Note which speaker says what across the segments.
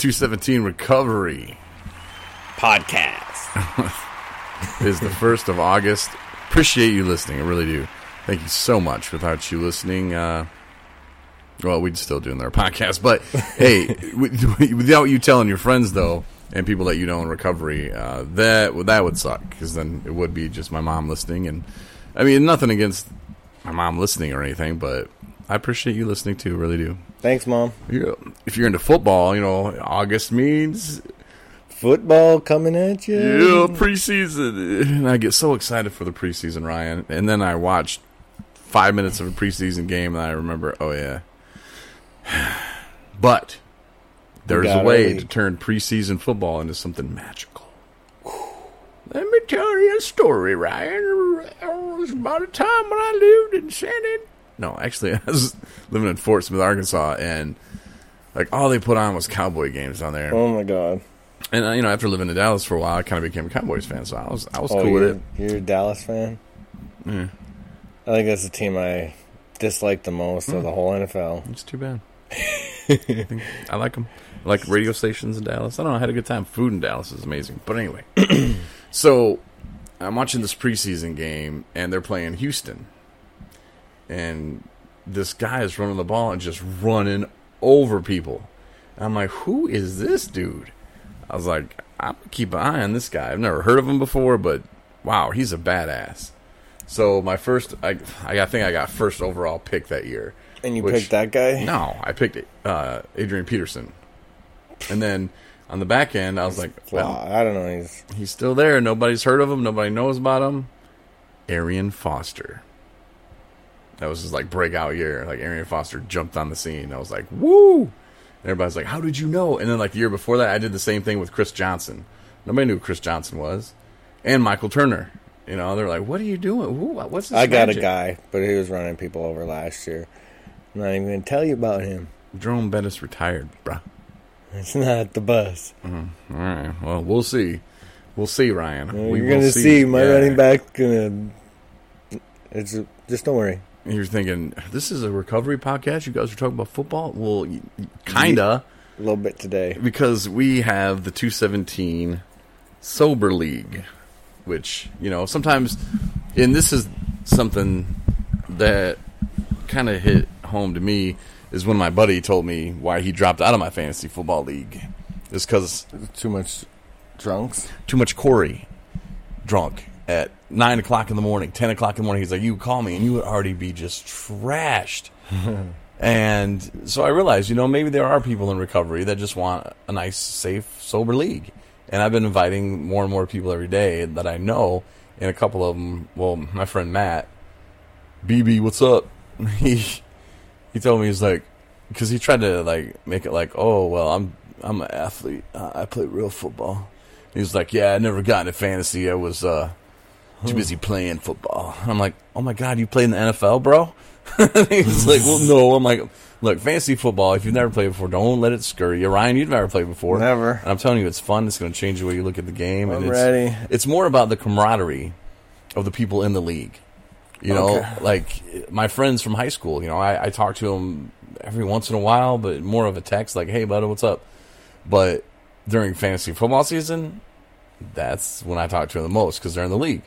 Speaker 1: 217 Recovery
Speaker 2: Podcast.
Speaker 1: is the 1st of August. Appreciate you listening. I really do. Thank you so much. Without you listening, uh, well, we'd still doing their podcast. But hey, without you telling your friends, though, and people that you know in recovery, uh, that that would suck because then it would be just my mom listening. And I mean, nothing against my mom listening or anything, but I appreciate you listening too. Really do.
Speaker 2: Thanks, Mom.
Speaker 1: Yeah. If you're into football, you know, August means
Speaker 2: Football coming at you.
Speaker 1: yeah, preseason. And I get so excited for the preseason, Ryan. And then I watch five minutes of a preseason game and I remember, oh, yeah. But there's a way to turn preseason football into something magical. Let me tell you a story, Ryan. It was about a time when I lived in San An- No, actually, I was living in Fort Smith, Arkansas, and like all they put on was cowboy games down there.
Speaker 2: Oh my God.
Speaker 1: And uh, you know, after living in Dallas for a while, I kind of became a Cowboys fan. So I was I was
Speaker 2: Oh,
Speaker 1: cool with it.
Speaker 2: you're a Dallas fan.
Speaker 1: Yeah.
Speaker 2: I think that's the team I dislike the most of the whole NFL.
Speaker 1: It's too bad. I, I like them. I like radio stations in Dallas. I don't know. I had a good time. Food in Dallas is amazing. But anyway, so I'm watching this preseason game, and they're playing Houston, and this guy is running the ball and just running over people. And I'm like, who is this dude? I was like, I'm gonna keep an eye on this guy. I've never heard of him before, but wow, he's a badass. So my first, I, I think I got first overall pick that year.
Speaker 2: And you
Speaker 1: Which-
Speaker 2: picked that guy?
Speaker 1: No, I picked uh, Adrian Peterson, and then on the back end, I was like,
Speaker 2: Wow,
Speaker 1: well,
Speaker 2: I don't know. He's
Speaker 1: he's still there. Nobody's heard of him. Nobody knows about him. Arian Foster. That was his like breakout year. Like Arian Foster jumped on the scene. I was like, woo! And everybody's like, how did you know? And then like the year before that, I did the same thing with Chris Johnson. Nobody knew who Chris Johnson was, and Michael Turner. You know, they're like, what are you doing? Who, what's this?
Speaker 2: I got
Speaker 1: magic?"
Speaker 2: a guy, but he was running people over last year. I'm not even going to tell you about him.
Speaker 1: Jerome Bettis retired, bruh.
Speaker 2: It's not the bus. Mm-hmm.
Speaker 1: All right. Well, we'll see. We'll see, Ryan.
Speaker 2: You're going to see my
Speaker 1: Yeah.
Speaker 2: running back. Gonna, it's just don't worry.
Speaker 1: You're thinking this is a recovery podcast. You guys are talking about football. Well, kinda,
Speaker 2: A little bit today.
Speaker 1: because we have the 217 sober league, which you know sometimes, and this is something that kind of hit home to me is when my buddy told me why he dropped out of my fantasy football league. Is because
Speaker 2: Too much drunks.
Speaker 1: too much Corey drunk at nine o'clock in the morning, ten o'clock in the morning. He's like, "You call me, and you would already be just trashed." and so I realized, you know, maybe there are people in recovery that just want a nice, safe, sober league. And I've been inviting more and more people every day that I know, and a couple of them. Well, my friend Matt, BB, what's up? He he told me he's like, because he tried to like make it like, oh well, I'm I'm an athlete. I play real football. He was like, yeah, I never got into fantasy. I was uh, too hmm. busy playing football. I'm like, oh my god, you play in the NFL, bro? He's like, well, no. I'm like, look, fantasy football. If you've never played before, don't let it scurry you. Ryan, you've never played before.
Speaker 2: Never.
Speaker 1: And I'm telling you, it's fun. It's going to change the way you look at the game.
Speaker 2: I'm
Speaker 1: it's,
Speaker 2: ready.
Speaker 1: It's more about the camaraderie of the people in the league. You know,
Speaker 2: Okay.
Speaker 1: like my friends from high school. You know, I, I talk to them every once in a while, but more of a text, like, "Hey, bud, what's up?" But during fantasy football season, that's when I talk to them the most because they're in the league.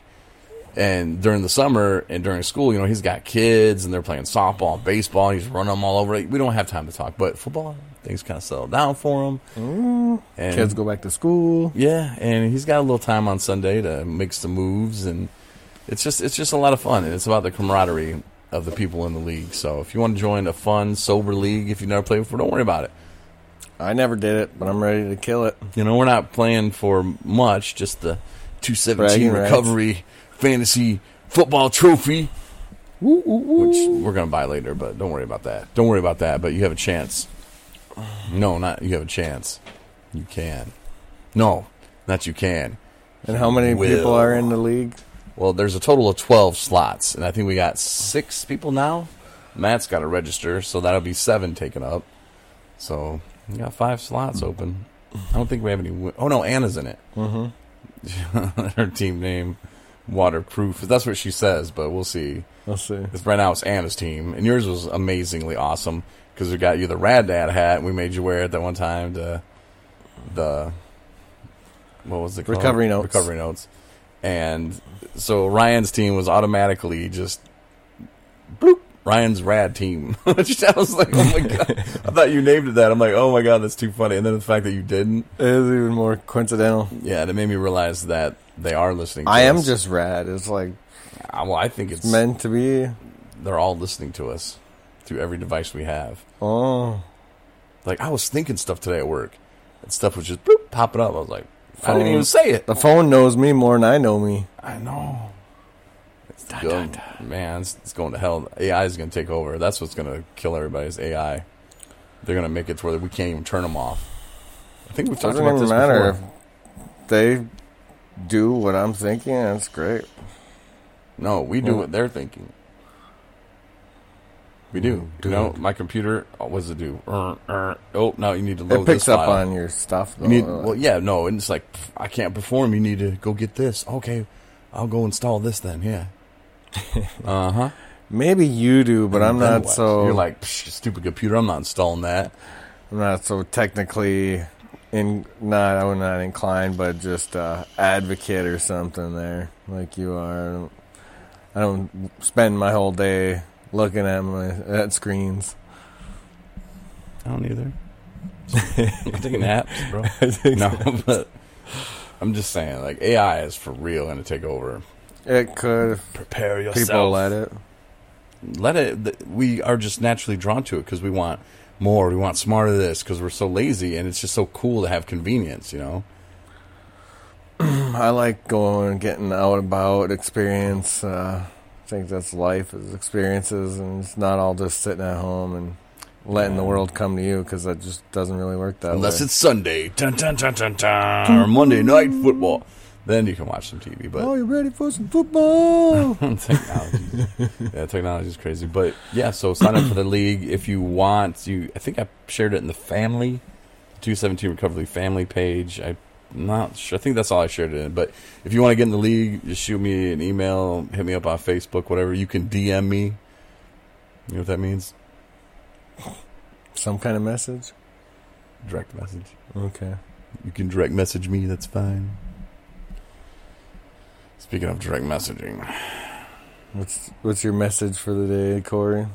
Speaker 1: And during the summer and during school, you know, he's got kids and they're playing softball, baseball. He's running them all over. We don't have time to talk, but football things kind of settle down for him. And
Speaker 2: Kids go back to school.
Speaker 1: yeah, and he's got a little time on Sunday to make some moves, and it's just it's just a lot of fun, and it's about the camaraderie of the people in the league. So if you want to join a fun, sober league, if you've never played before, don't worry about it.
Speaker 2: I never did it, but I'm ready to kill it.
Speaker 1: You know, we're not playing for much, just the 217
Speaker 2: Bragging rights.
Speaker 1: recovery fantasy football trophy, which we're going to buy later, but don't worry about that. Don't worry about that, but you have a chance. No, not you have a chance. You can. No, not you can.
Speaker 2: And how many
Speaker 1: Will.
Speaker 2: people are in the league?
Speaker 1: Well, there's a total of 12 slots, and I think we got six people now. Matt's got to register, so that'll be seven taken up. So we got five slots open. I don't think we have any. Oh no, Anna's in it. Mm-hmm. Her team name, waterproof. That's what she says, but we'll see.
Speaker 2: We'll see.
Speaker 1: It's right now it's Anna's team, and yours was amazingly awesome because we got you the Rad Dad hat. and We made you wear it that one time to the what was it called?
Speaker 2: Recovery notes.
Speaker 1: Recovery notes. And so Ryan's team was automatically just bloop. Ryan's rad team. Which I was like, oh my god! I thought you named it that. I'm like, oh my god, that's too funny. And then the fact that you didn't,
Speaker 2: It is even more coincidental.
Speaker 1: yeah, and it made me realize that they are listening. to
Speaker 2: I am
Speaker 1: us.
Speaker 2: just rad. It's like
Speaker 1: Uh, well, I think it's
Speaker 2: meant to be.
Speaker 1: they're all listening to us through every device we have.
Speaker 2: Oh,
Speaker 1: Like I was thinking stuff today at work, and stuff was just boop, popping up. I was like, I didn't
Speaker 2: Phone.
Speaker 1: even say it.
Speaker 2: the phone knows me more than I know me.
Speaker 1: I know. It's good. Man, it's, it's going to hell. AI is going to take over. That's what's going to kill everybody's AI. They're going to make it to where we can't even turn them off. I think we've talked
Speaker 2: Doesn't
Speaker 1: about
Speaker 2: even
Speaker 1: this
Speaker 2: matter
Speaker 1: before.
Speaker 2: if they do what I'm thinking. That's great.
Speaker 1: No, we do
Speaker 2: Yeah.
Speaker 1: what they're thinking. We do.
Speaker 2: Do
Speaker 1: you know, my computer, oh, what does it do? Uh, uh, oh, now you need to load
Speaker 2: It picks
Speaker 1: this
Speaker 2: up
Speaker 1: file.
Speaker 2: on your stuff. Though.
Speaker 1: You need, well, yeah, no, and it's like pff, I can't perform. You need to go get this. Okay, I'll go install this then. Yeah. uh huh.
Speaker 2: Maybe you do, but I'm not so.
Speaker 1: You're like Psh, stupid computer. I'm not installing that.
Speaker 2: I'm not so technically in. Not I'm not inclined, but just uh, advocate or something there, like you are. I don't, I don't spend my whole day looking at my at screens.
Speaker 1: I don't either. I'm taking naps, bro. no, but I'm just saying, like AI is for real going to take over.
Speaker 2: It could
Speaker 1: Prepare yourself.
Speaker 2: people let it.
Speaker 1: let it. th- We are just naturally drawn to it because we want more. We want smarter this because we're so lazy, and it's just so cool to have convenience. You know.
Speaker 2: I like going and getting out about experience. Uh, I think that's life is experiences, and it's not all just sitting at home and letting the world come to you because that just doesn't really work that
Speaker 1: Unless
Speaker 2: way.
Speaker 1: Unless it's Sunday, dun, dun, dun, or Monday night football, then you can watch some TV. But
Speaker 2: oh, you ready for some football?
Speaker 1: technology, yeah, technology is crazy. But yeah, so sign up for the league if you want. You, I think I shared it in the family, two seventeen recovery family page. I. am Not sure. I think that's all I shared it in. But if you want to get in the league, just shoot me an email, hit me up on Facebook, whatever. You can DM me. You know what that means?
Speaker 2: some kind of message.
Speaker 1: Direct message.
Speaker 2: Okay.
Speaker 1: You can direct message me. That's fine. Speaking of direct messaging,
Speaker 2: What's what's your message for the day, Corey?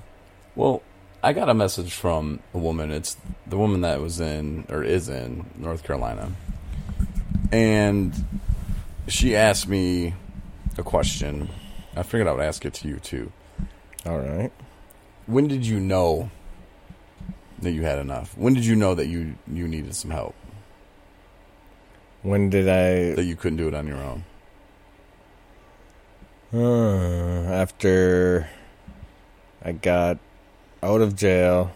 Speaker 1: well, I got a message from a woman. It's the woman that was in or is in North Carolina, and she asked me a question. I figured I would ask it to you too.
Speaker 2: All right.
Speaker 1: When did you know that you had enough? When did you know that you you needed some help?
Speaker 2: When did I?
Speaker 1: That you couldn't do it on your own?
Speaker 2: After I got out of jail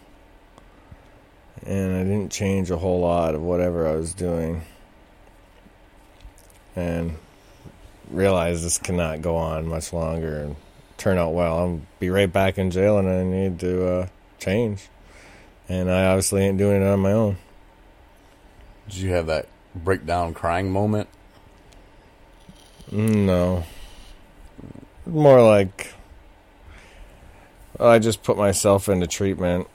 Speaker 2: and I didn't change a whole lot of whatever I was doing and realized this cannot go on much longer and turn out well. I'll be right back in jail and I need to uh, change. And I obviously ain't doing it on my own.
Speaker 1: Did you have that breakdown crying moment?
Speaker 2: Mm, No. More like I just put myself into treatment.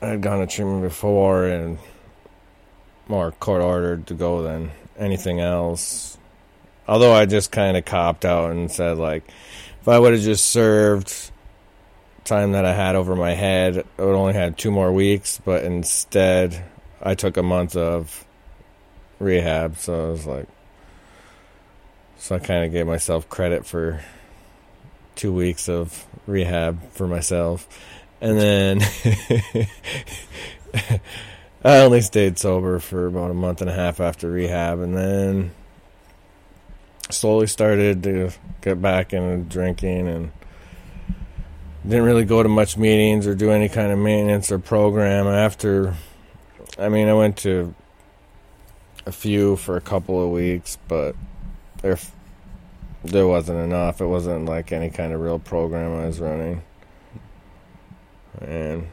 Speaker 2: I had gone to treatment before and more court ordered to go than anything else. Although I just kind of copped out and said like if I would have just served time that I had over my head, I would only had two more weeks, but instead I took a month of rehab, so I was like so I kind of gave myself credit for two weeks of rehab for myself. And then I only stayed sober for about a month and a half after rehab. And then slowly started to get back into drinking and didn't really go to much meetings or do any kind of maintenance or program after. I mean, I went to a few for a couple of weeks, but there there wasn't enough. It wasn't like any kind of real program I was running. And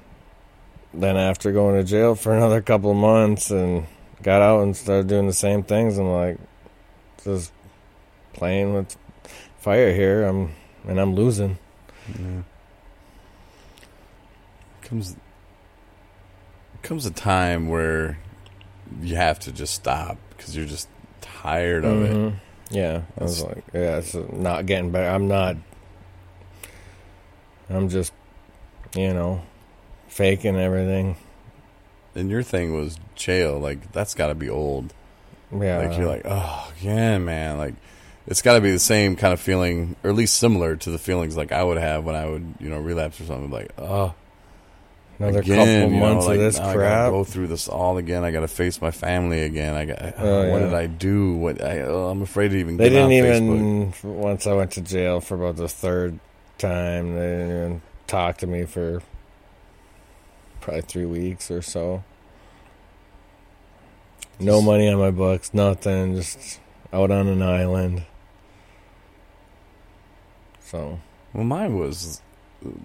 Speaker 2: then after going to jail for another couple of months and got out and started doing the same things, I'm like just playing with fire here. I'm and I'm losing.
Speaker 1: Yeah. Comes comes a time where you have to just stop because you're just tired of it.
Speaker 2: Mm-hmm. Yeah, I was like, yeah, it's not getting better. I'm not. I'm just, you know, faking everything.
Speaker 1: And your thing was jail. Like that's got to be old.
Speaker 2: Yeah,
Speaker 1: Like you're like, oh yeah, man. Like it's got to be the same kind of feeling, or at least similar to the feelings like I would have when I would, you know, relapse or something. Like, oh,
Speaker 2: another
Speaker 1: again,
Speaker 2: couple
Speaker 1: you know,
Speaker 2: months
Speaker 1: like,
Speaker 2: of this
Speaker 1: now I gotta
Speaker 2: crap.
Speaker 1: go through this all again. I got to face my family again. I got.
Speaker 2: Oh,
Speaker 1: what
Speaker 2: yeah.
Speaker 1: did I do? What I, oh, I'm afraid to even.
Speaker 2: They didn't
Speaker 1: Facebook.
Speaker 2: even. Once I went to jail for about the third time, they didn't even talk to me for probably three weeks or so. No
Speaker 1: Just-
Speaker 2: money on my books, nothing. Just out on an island. So
Speaker 1: Well, mine was,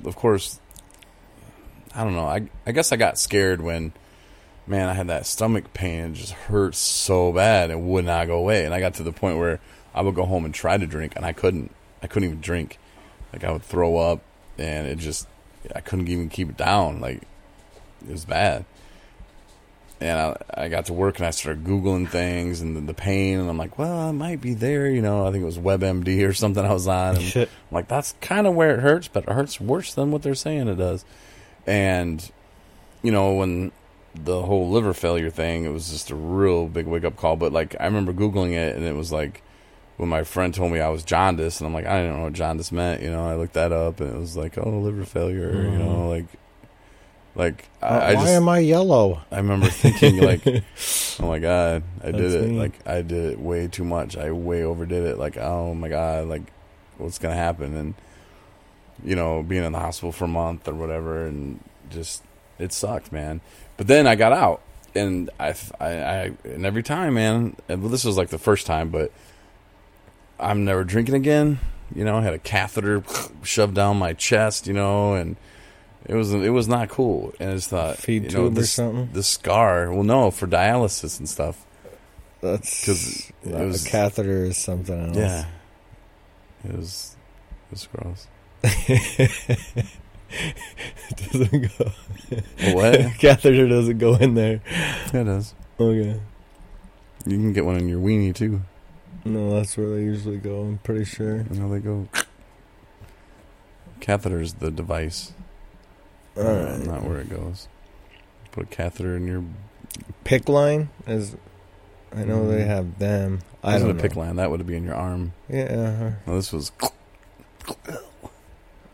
Speaker 1: of course. I don't know. I I guess I got scared when, man, I had that stomach pain. It just hurt so bad. It would not go away, and I got to the point where I would go home and try to drink, and I couldn't. I couldn't even drink. Like I would throw up, and it just I couldn't even keep it down. Like it was bad. And I, I got to work and I started Googling things and the, the pain, and I'm like, well, it might be there, you know. I think it was WebMD or something I was on. And I'm like, that's kind of where it hurts, but it hurts worse than what they're saying it does. And, you know, when the whole liver failure thing, it was just a real big wake up call. But, like, I remember Googling it, and it was like, when my friend told me I was jaundice, and I'm like, I didn't know what jaundice meant. You know, I looked that up, and it was like, oh, liver failure, you
Speaker 2: Mhm.
Speaker 1: know, like, like, I,
Speaker 2: why
Speaker 1: I just,
Speaker 2: am I yellow?
Speaker 1: I remember thinking, like, oh my God, I did
Speaker 2: That's
Speaker 1: it.
Speaker 2: me.
Speaker 1: Like, I did it way too much. I way overdid it. Like, oh my God, like, what's going to happen? And, you know, being in the hospital for a month or whatever, and just, it sucked, man. But then I got out, and I, I, I and every time, man, and well, this was like the first time, but I'm never drinking again. You know, I had a catheter shoved down my chest, you know, and it was it was not cool. And I just thought,
Speaker 2: Feed
Speaker 1: you know,
Speaker 2: tube or something?
Speaker 1: the scar. Well, no, for dialysis and stuff.
Speaker 2: That's
Speaker 1: 'Cause it was-
Speaker 2: a catheter is something else.
Speaker 1: Yeah, it was it was gross.
Speaker 2: It doesn't go.
Speaker 1: What?
Speaker 2: catheter doesn't go in there.
Speaker 1: it does.
Speaker 2: Okay.
Speaker 1: You can get one in your weenie too.
Speaker 2: No, that's where they usually go. I'm pretty sure.
Speaker 1: Know they go. Catheter's the device,
Speaker 2: All right.
Speaker 1: not where it goes. Put a catheter in your.
Speaker 2: PICC line is. I know they
Speaker 1: Mm.
Speaker 2: have them. I
Speaker 1: I
Speaker 2: don't
Speaker 1: a
Speaker 2: know.
Speaker 1: PICC line. That would be in your arm.
Speaker 2: Yeah,
Speaker 1: No, this was.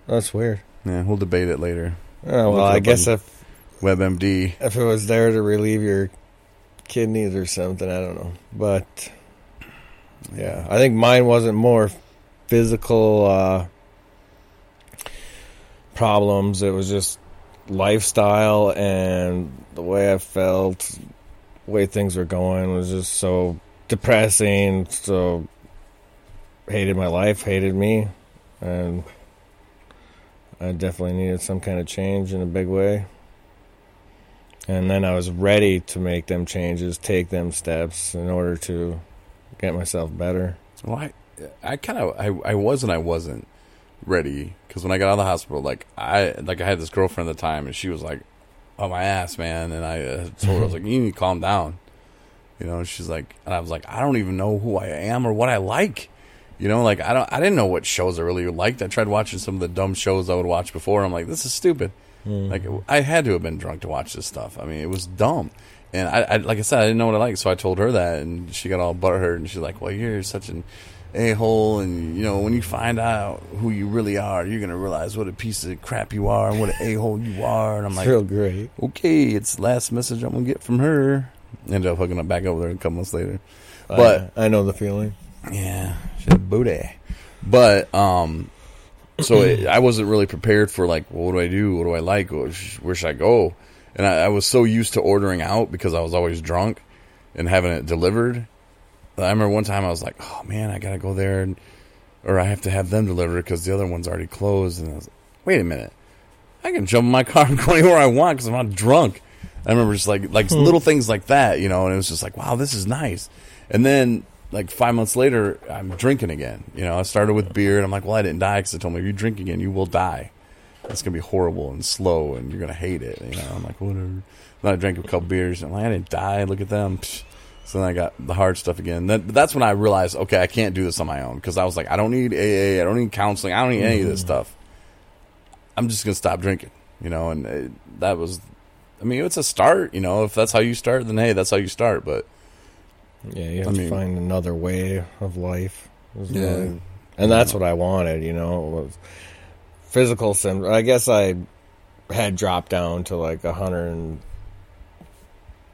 Speaker 2: that's weird.
Speaker 1: Yeah, we'll debate it later.
Speaker 2: Oh, well, I guess if
Speaker 1: WebMD.
Speaker 2: if it was there to relieve your kidneys or something, I don't know. But yeah, I think mine wasn't more physical uh, problems. It was just lifestyle and the way I felt, the way things were going was just so depressing. So hated my life, hated me, and I definitely needed some kind of change in a big way. And then I was ready to make them changes, take them steps in order to get myself better.
Speaker 1: Well, I, I kind of, I, I was and I wasn't ready because when I got out of the hospital, like I, like I had this girlfriend at the time, and she was like, "Oh my ass, man," and I uh, told her I was like, "You need to calm down," you know. She's like, and I was like, "I don't even know who I am or what I like." You know, like I don't, I didn't know what shows I really liked. I tried watching some of the dumb shows I would watch before. I'm like, this is stupid. Hmm. Like I had to have been drunk to watch this stuff. I mean, it was dumb. And I, I, like I said, I didn't know what I liked, so I told her that, and she got all butthurt, and she's like, "Well, you're such an a hole, and you know, when you find out who you really are, you're gonna realize what a piece of crap you are, and what an a hole you are." And I'm like,
Speaker 2: real great.
Speaker 1: "Okay, it's the last message I'm gonna get from her." Ended up hooking up back over there a couple months later, but
Speaker 2: I, I know the feeling.
Speaker 1: Yeah, she had a booty. But um, so it, I wasn't really prepared for like, well, what do I do? What do I like? Where should I go? And I, I was so used to ordering out because I was always drunk and having it delivered. I remember one time I was like, oh man, I gotta go there, and, or I have to have them delivered because the other one's already closed. And I was, like, wait a minute, I can jump in my car and go anywhere I want because I'm not drunk. I remember just like like little things like that, you know, and it was just like, wow, this is nice. And then like five months later, I'm drinking again. You know, I started with beer, and I'm like, well, I didn't die because I told me if you drink again, you will die. it's gonna be horrible and slow, and you're gonna hate it. You know, I'm like, whatever. Then I drank a couple beers, and I'm like, I didn't die. Look at them. Psh. So then I got the hard stuff again. That, that's when I realized, okay, I can't do this on my own because I was like, I don't need AA, I don't need counseling, I don't need any of this mm-hmm. stuff. I'm just gonna stop drinking, you know. And it, that was, I mean, it's a start, you know. If that's how you start, then hey, that's how you start. But
Speaker 2: Yeah, you have
Speaker 1: I
Speaker 2: to
Speaker 1: mean-
Speaker 2: find another way of life.
Speaker 1: Yeah.
Speaker 2: really- and that's what I wanted. You know, was physical symptoms. I guess I had dropped down to like a hundred and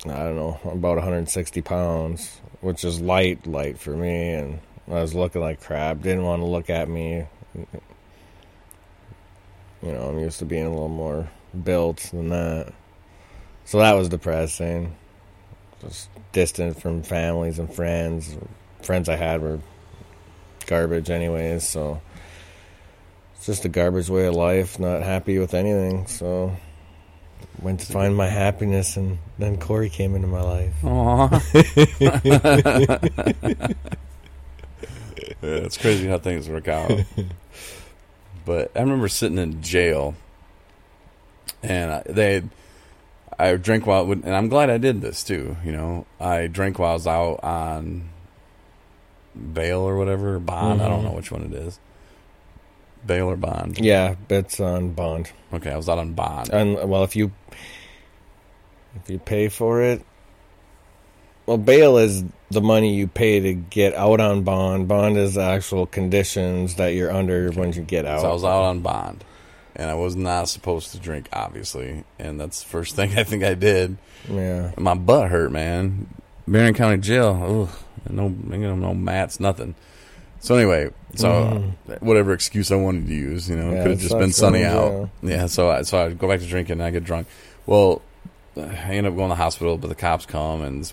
Speaker 2: I don't know about 160 pounds, which is light, light for me. And I was looking like crap. Didn't want to look at me. You know, I'm used to being a little more built than that. So that was depressing. Just distant from families and friends. Friends I had were garbage, anyways. So it's just a garbage way of life. Not happy with anything. So went to find my happiness, and then Corey came into my life.
Speaker 1: Aw. yeah, it's crazy how things work out. but I remember sitting in jail, and I, they, I drank while, and I'm glad I did this too. You know, I drank while I was out on bail or whatever, bond. I don't
Speaker 2: Mhm.
Speaker 1: know which one it is. Bail or bond.
Speaker 2: Yeah, it's on bond.
Speaker 1: Okay, I was out on bond.
Speaker 2: And well, if you if you pay for it, well, bail is the money you pay to get out on bond. Bond is the actual conditions that you're under when you get out.
Speaker 1: So I was out on bond, and I was not supposed to drink, obviously, and that's the first thing I think I did.
Speaker 2: yeah,
Speaker 1: My butt hurt, man. Marion County Jail. Ugh, no, no mats, nothing. So anyway, so
Speaker 2: Mhm.
Speaker 1: whatever excuse I wanted to use, you know,
Speaker 2: Yeah,
Speaker 1: could have just been sunny out.
Speaker 2: to
Speaker 1: Yeah, so I, so I go back to drinking and I get drunk. Well, I end up going to the hospital, but the cops come and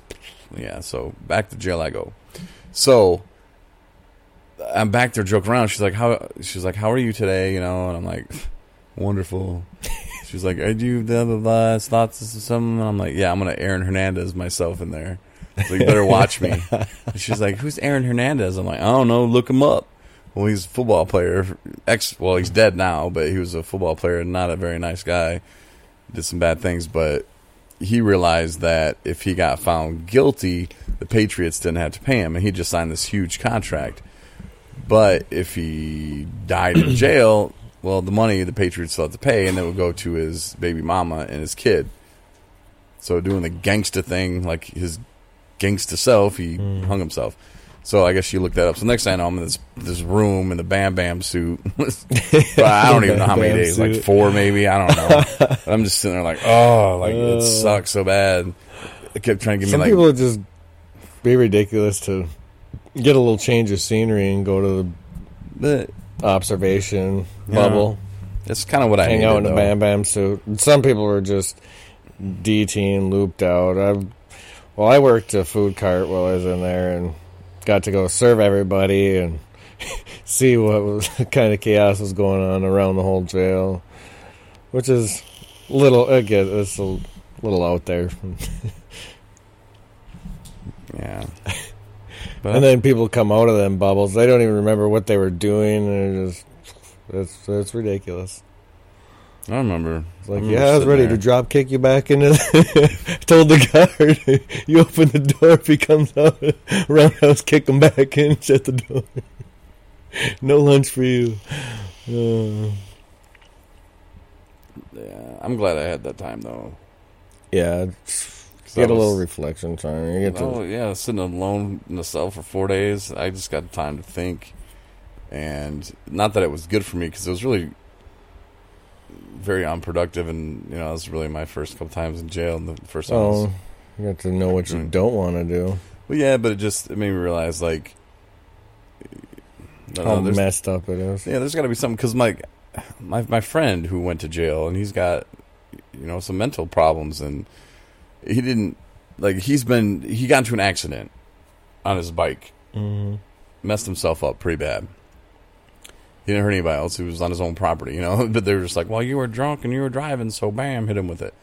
Speaker 1: yeah, so back to jail I go. So I'm back there joking around. She's like, "How?" She's like, "How are you today?" You know, and I'm like, "Wonderful." She's like, I do blah blah blah?" It's thoughts of something. And I'm like, "Yeah, I'm gonna Aaron Hernandez myself in there." So you better watch me. She's like, "Who's Aaron Hernandez?" I'm like, "I don't know. Look him up." Well, he's a football player. Ex. Well, he's dead now, but he was a football player. And not a very nice guy. Did some bad things, but he realized that if he got found guilty, the Patriots didn't have to pay him, and he just signed this huge contract. But if he died in jail, well, the money the Patriots still have to pay, and it would go to his baby mama and his kid. So doing the gangsta thing, like his gangsta self, he hung himself. So I guess she looked that up. So next thing I know, I'm in this this room in the Bam Bam suit. I don't even know how many
Speaker 2: Bam
Speaker 1: days, like four maybe. I don't know. But I'm just sitting there like, oh, like it
Speaker 2: Uh.
Speaker 1: sucks so bad. It kept trying to give
Speaker 2: some
Speaker 1: me like,
Speaker 2: people just be ridiculous to get a little change of scenery and go to the observation
Speaker 1: Yeah.
Speaker 2: bubble,
Speaker 1: it's kind of what I
Speaker 2: hang out in a. Bam Bam suit. Some people were just DTing, looped out. I, well, I worked a food cart while I was in there and got to go serve everybody and see what was kind of chaos was going on around the whole jail, which is little again. It's a little out there.
Speaker 1: Yeah. But
Speaker 2: And then people come out of them bubbles. They don't even remember what they were doing. They're just it's it's ridiculous.
Speaker 1: I remember.
Speaker 2: It's like,
Speaker 1: I remember
Speaker 2: yeah, I was ready
Speaker 1: there.
Speaker 2: to drop kick you back into. The told the guard, you open the door. If he comes out, roundhouse kick him back in. Shut the door. no lunch for you. Uh,
Speaker 1: Yeah, I'm glad I had that time though.
Speaker 2: yeah, it's-
Speaker 1: I
Speaker 2: get a little reflection time. You get to
Speaker 1: Oh yeah, sitting alone in the cell for four days. I just got time to think, and not that it was good for me because it was really very unproductive, and you know, it was really my first couple times in jail, and the first time.
Speaker 2: oh, you get to know what you
Speaker 1: Mm.
Speaker 2: don't want to do.
Speaker 1: well, yeah, but it just it made me realize like,
Speaker 2: How messed up it is.
Speaker 1: Yeah, there's got to be something because my my my friend who went to jail and he's got you know some mental problems and he didn't like he's been he got into an accident on his bike,
Speaker 2: hmm
Speaker 1: messed himself up pretty bad. He didn't hurt anybody else. He was on his own property, you know. But they were just like, "Well, you were drunk and you were driving, so bam, hit him with it."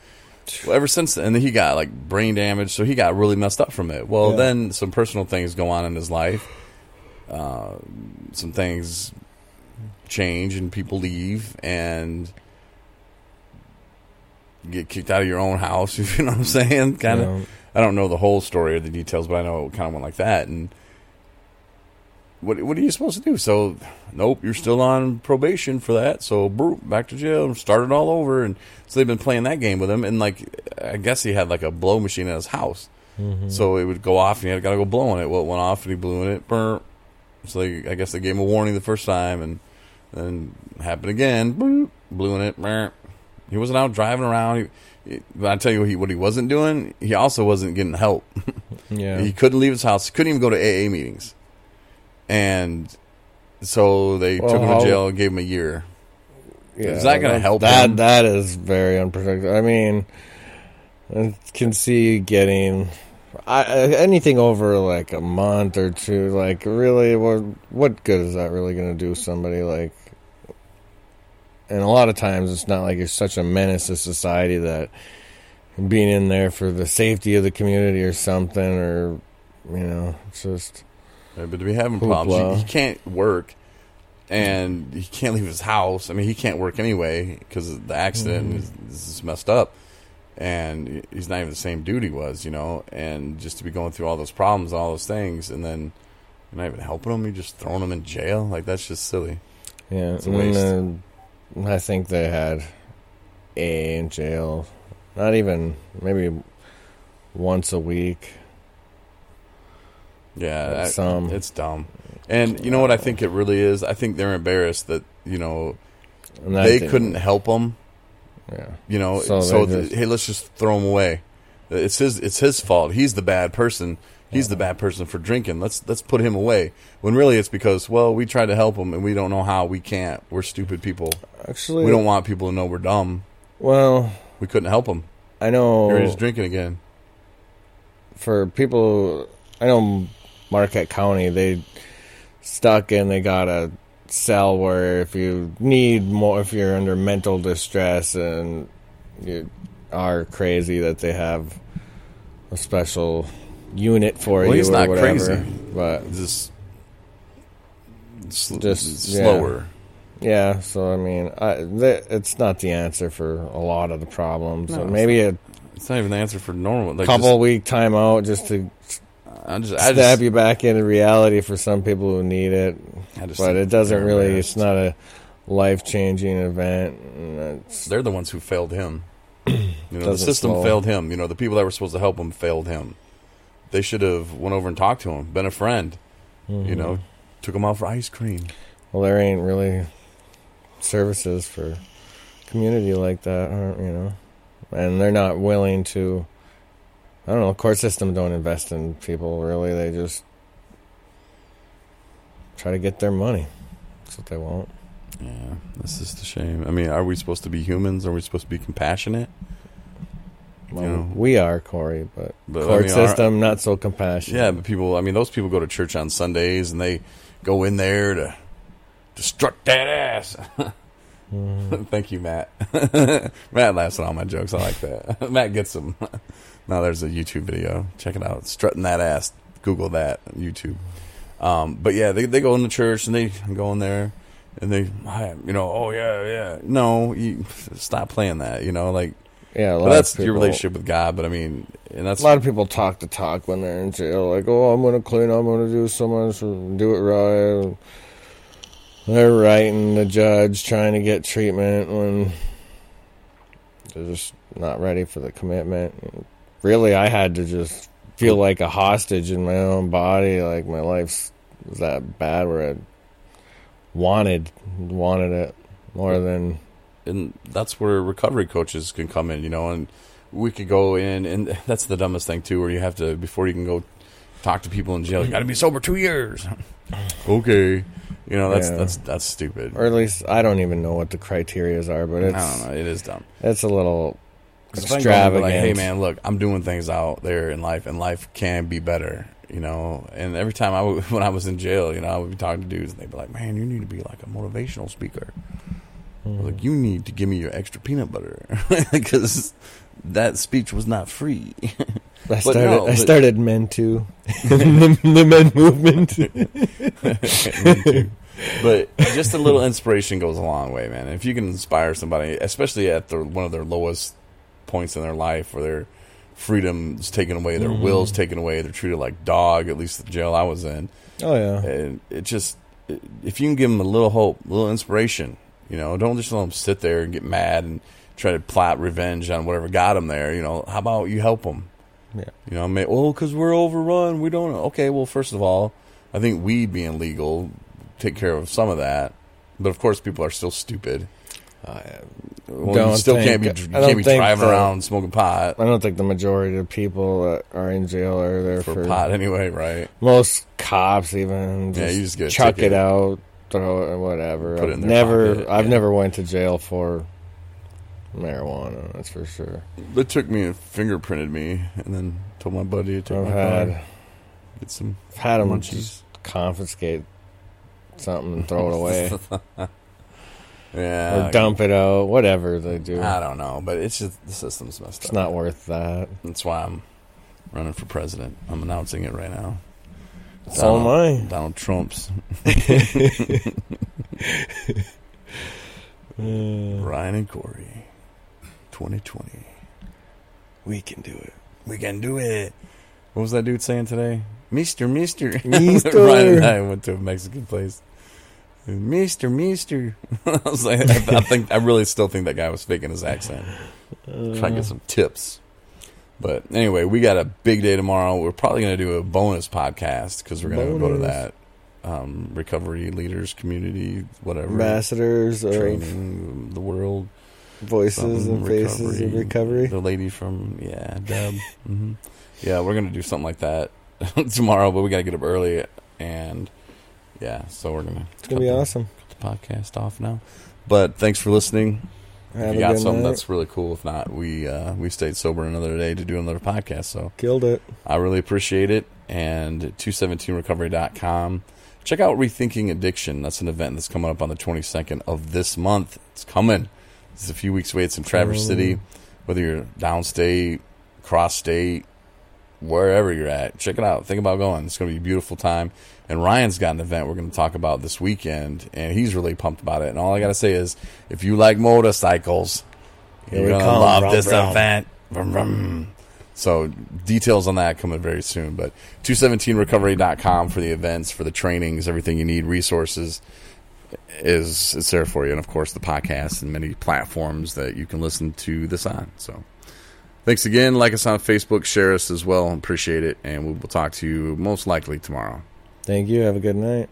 Speaker 1: Well, ever since then, and then he got like brain damage, so he got really messed up from it. Well,
Speaker 2: Yeah.
Speaker 1: then some personal things go on in his life. Uh, some things change and people leave, and get kicked out of your own house. You know what I'm saying? Kind of.
Speaker 2: Yeah.
Speaker 1: I don't know the whole story or the details, but I know it kind of went like that. And what what are you supposed to do? So, nope, you're still on probation for that. So, back to jail, start it all over. And so they've been playing that game with him. And like, I guess he had like a blow machine in his house,
Speaker 2: Mm-hmm.
Speaker 1: so it would go off, and he had got to go blowing it. Well, it went off, and he blew in it. Brr. So they, I guess they gave him a warning the first time, and then happened again. Blew in it. Brr. He wasn't out driving around. He, but I tell you what he, what he wasn't doing. He also wasn't getting help.
Speaker 2: Yeah.
Speaker 1: He couldn't leave his house. He couldn't even go to AA meetings. And so they
Speaker 2: Well,
Speaker 1: took him
Speaker 2: how-
Speaker 1: to jail and gave him a year.
Speaker 2: Yeah,
Speaker 1: Is that gonna help
Speaker 2: That
Speaker 1: him?
Speaker 2: that is very unprotected. I mean, I can see getting I, anything over like a month or two. Like, really, what what good is that really going to do somebody? Like, and a lot of times it's not like you're such a menace to society that being in there for the safety of the community or something, or you know, it's just
Speaker 1: Uh, But to be having problems, he, he can't work, and he can't leave his house. I mean, he can't work anyway because the accident.
Speaker 2: Mm-hmm.
Speaker 1: is is messed up, and he's not even the same dude he was, you know. And just to be going through all those problems, all those things, and then you're not even helping him. You're just throwing him in jail. Like that's just silly.
Speaker 2: Yeah,
Speaker 1: It's a waste.
Speaker 2: then, uh, I think they had A in jail. Not even maybe once a week.
Speaker 1: Yeah, that-
Speaker 2: some.
Speaker 1: it's dumb. And you know what I think it really is? I think they're embarrassed that you know they couldn't help them.
Speaker 2: Yeah,
Speaker 1: You know,
Speaker 2: So
Speaker 1: so,
Speaker 2: just-
Speaker 1: hey, let's just throw them away. It's his it's his fault. He's the bad person. He's the bad person for drinking. Let's let's put him away. When really it's because well we tried to help him and we don't know how. We can't. We're stupid people.
Speaker 2: actually,
Speaker 1: We don't want people to know we're dumb.
Speaker 2: Well,
Speaker 1: We couldn't help him.
Speaker 2: I know
Speaker 1: Here he's drinking again.
Speaker 2: for people. I know Marquette County. They stuck and they got a cell where if you need more, if you're under mental distress and you are crazy, that they have a special unit for
Speaker 1: Well,
Speaker 2: you.
Speaker 1: he's
Speaker 2: or
Speaker 1: not
Speaker 2: whatever.
Speaker 1: crazy.
Speaker 2: but
Speaker 1: Just sl-
Speaker 2: Just-
Speaker 1: slower.
Speaker 2: yeah. So I mean, I, th- it's not the answer for a lot of the problems.
Speaker 1: No,
Speaker 2: So
Speaker 1: it's
Speaker 2: maybe a
Speaker 1: It's not even the answer for normal. Like
Speaker 2: couple week timeout just to
Speaker 1: Just, I just, I
Speaker 2: stab
Speaker 1: just,
Speaker 2: you back into reality for some people who need it. But it doesn't really. It's not a life changing event. it's-
Speaker 1: They're the ones who failed him. You know, the system
Speaker 2: slow.
Speaker 1: failed him. You know, the people that were supposed to help him failed him. They should have went over and talked to him, been a friend. You know, mm-hmm. took him out for ice cream.
Speaker 2: well, there ain't really services for community like that, aren't you know? And they're not willing to. I don't know. Court system don't invest in people really. They just try to get their money. That's what they want.
Speaker 1: Yeah, this is the shame. I mean, are we supposed to be humans? Are we supposed to be compassionate?
Speaker 2: Well, we are Corey, but,
Speaker 1: But, I
Speaker 2: court
Speaker 1: mean, our-
Speaker 2: system not so compassionate.
Speaker 1: Yeah, but people. I mean, those people go to church on Sundays and they go in there to to strut that ass. Thank you, Matt. Matt laughs at all my jokes. I like that. Matt gets them. now there's a YouTube video. Check it out. Strutting that ass. Google that YouTube. Um, but yeah, they they go in the church and they go in there and they, you know, oh yeah, yeah. No, you stop playing that. You know, like
Speaker 2: yeah.
Speaker 1: That's
Speaker 2: people,
Speaker 1: your relationship with God. But I mean, and that's
Speaker 2: A lot of people talk the talk when they're in jail, like, "Oh, I'm going to clean. I'm going to do so much, do it right." They're writing the judge trying to get treatment when they're just not ready for the commitment. Really, I had to just feel like a hostage in my own body. Like my life was that bad where I wanted wanted it more than
Speaker 1: and that's where recovery coaches can come in, you know, and we could go in, and that's the dumbest thing too, where you have to before you can go talk to people in jail, you got to be sober two years. okay, you know that's
Speaker 2: Yeah.
Speaker 1: that's that's stupid.
Speaker 2: or at least I don't even know what the criterias are, but
Speaker 1: I
Speaker 2: it's
Speaker 1: don't know, it is dumb.
Speaker 2: it's a little
Speaker 1: if I go and be
Speaker 2: extravagant.
Speaker 1: like, hey man, look, I'm doing things out there in life, and life can be better, you know. And every time I w- when I was in jail, you know, I would be talking to dudes, and they'd be like, man, you need to be like a motivational speaker.
Speaker 2: Mm-hmm.
Speaker 1: Like you need to give me your extra peanut butter because that speech was not free.
Speaker 2: I started.
Speaker 1: no,
Speaker 2: I started Men Too, the, the Men Movement.
Speaker 1: but just a little inspiration goes a long way, man. If you can inspire somebody, especially at the, one of their lowest points in their life where their freedom is taken away, their
Speaker 2: Mhm.
Speaker 1: will's taken away, they're treated like dog. At least the jail I was in,
Speaker 2: Oh yeah.
Speaker 1: and it just if you can give them a little hope, a little inspiration, you know, don't just let them sit there and get mad and try to plot revenge on whatever got them there. You know, how about you help them?
Speaker 2: Yeah.
Speaker 1: You know, may, well, because we're overrun, we don't. Okay, well, first of all, I think weed being legal take care of some of that, but of course, people are still stupid.
Speaker 2: I,
Speaker 1: uh, Well,
Speaker 2: Don't
Speaker 1: still can't be you can't be driving
Speaker 2: the-
Speaker 1: around smoking pot
Speaker 2: I don't think the majority of people that are in jail are there
Speaker 1: for,
Speaker 2: for,
Speaker 1: pot anyway, right?
Speaker 2: most cops. Even
Speaker 1: Yeah,
Speaker 2: just
Speaker 1: you just get
Speaker 2: chuck
Speaker 1: ticket.
Speaker 2: it out, throw it, whatever.
Speaker 1: Put
Speaker 2: I've never,
Speaker 1: pocket,
Speaker 2: I've
Speaker 1: yeah.
Speaker 2: never went to jail for marijuana. That's for sure.
Speaker 1: They took me and fingerprinted me, and then told my buddy to take
Speaker 2: I've
Speaker 1: my
Speaker 2: had,
Speaker 1: car, get some
Speaker 2: I've had them
Speaker 1: munchies.
Speaker 2: confiscate something and throw it away
Speaker 1: yeah,
Speaker 2: or dump it out, whatever they do.
Speaker 1: I don't know, but it's just the system's messed
Speaker 2: It's
Speaker 1: up.
Speaker 2: It's not worth that.
Speaker 1: That's why I'm running for president. I'm announcing it right now.
Speaker 2: So am I.
Speaker 1: Donald Trump's
Speaker 2: Uh,
Speaker 1: Ryan and Corey, 2020.
Speaker 2: we can do it.
Speaker 1: We can do it. What was that dude saying today? Mister, Mister.
Speaker 2: Mister.
Speaker 1: Ryan and I went to a Mexican place. Mister, Mister. I was like, I, I think, I really still think that guy was faking his accent. Trying to get some tips. But anyway, we got a big day tomorrow. We're probably going to do a bonus podcast because we're going to go to that um, recovery leaders community, whatever
Speaker 2: ambassadors
Speaker 1: training, the world
Speaker 2: voices and faces of recovery.
Speaker 1: The lady from yeah, Deb. hmm Yeah, we're gonna do something like that tomorrow, but we gotta get up early and yeah, so we're gonna
Speaker 2: It's gonna be
Speaker 1: the-
Speaker 2: awesome.
Speaker 1: cut the podcast off now. But thanks for listening.
Speaker 2: Have
Speaker 1: if you got something
Speaker 2: night.
Speaker 1: that's really cool. If not, we uh, we stayed sober another day to do another podcast. So
Speaker 2: Killed it.
Speaker 1: I really appreciate it. And 217recovery.com. Check out Rethinking Addiction. That's an event that's coming up on the 22nd of this month. It's coming. It's a few weeks away. It's in Traverse
Speaker 2: Oh.
Speaker 1: City. Whether you're downstate, cross state, wherever you're at, check it out. Think about going. It's going to be a beautiful time. And Ryan's got an event we're going to talk about this weekend, and he's really pumped about it. And all I got to say is, if you like motorcycles,
Speaker 2: Here
Speaker 1: you're going to love this
Speaker 2: vroom.
Speaker 1: event. Vroom, vroom. So details on that coming very soon. But 217recovery.com for the events, for the trainings, everything you need, resources is it's there for you. And of course the podcast and many platforms that you can listen to this on. So thanks again. Like us on Facebook, share us as well. Appreciate it. And we will talk to you most likely tomorrow.
Speaker 2: Thank you. Have a good night.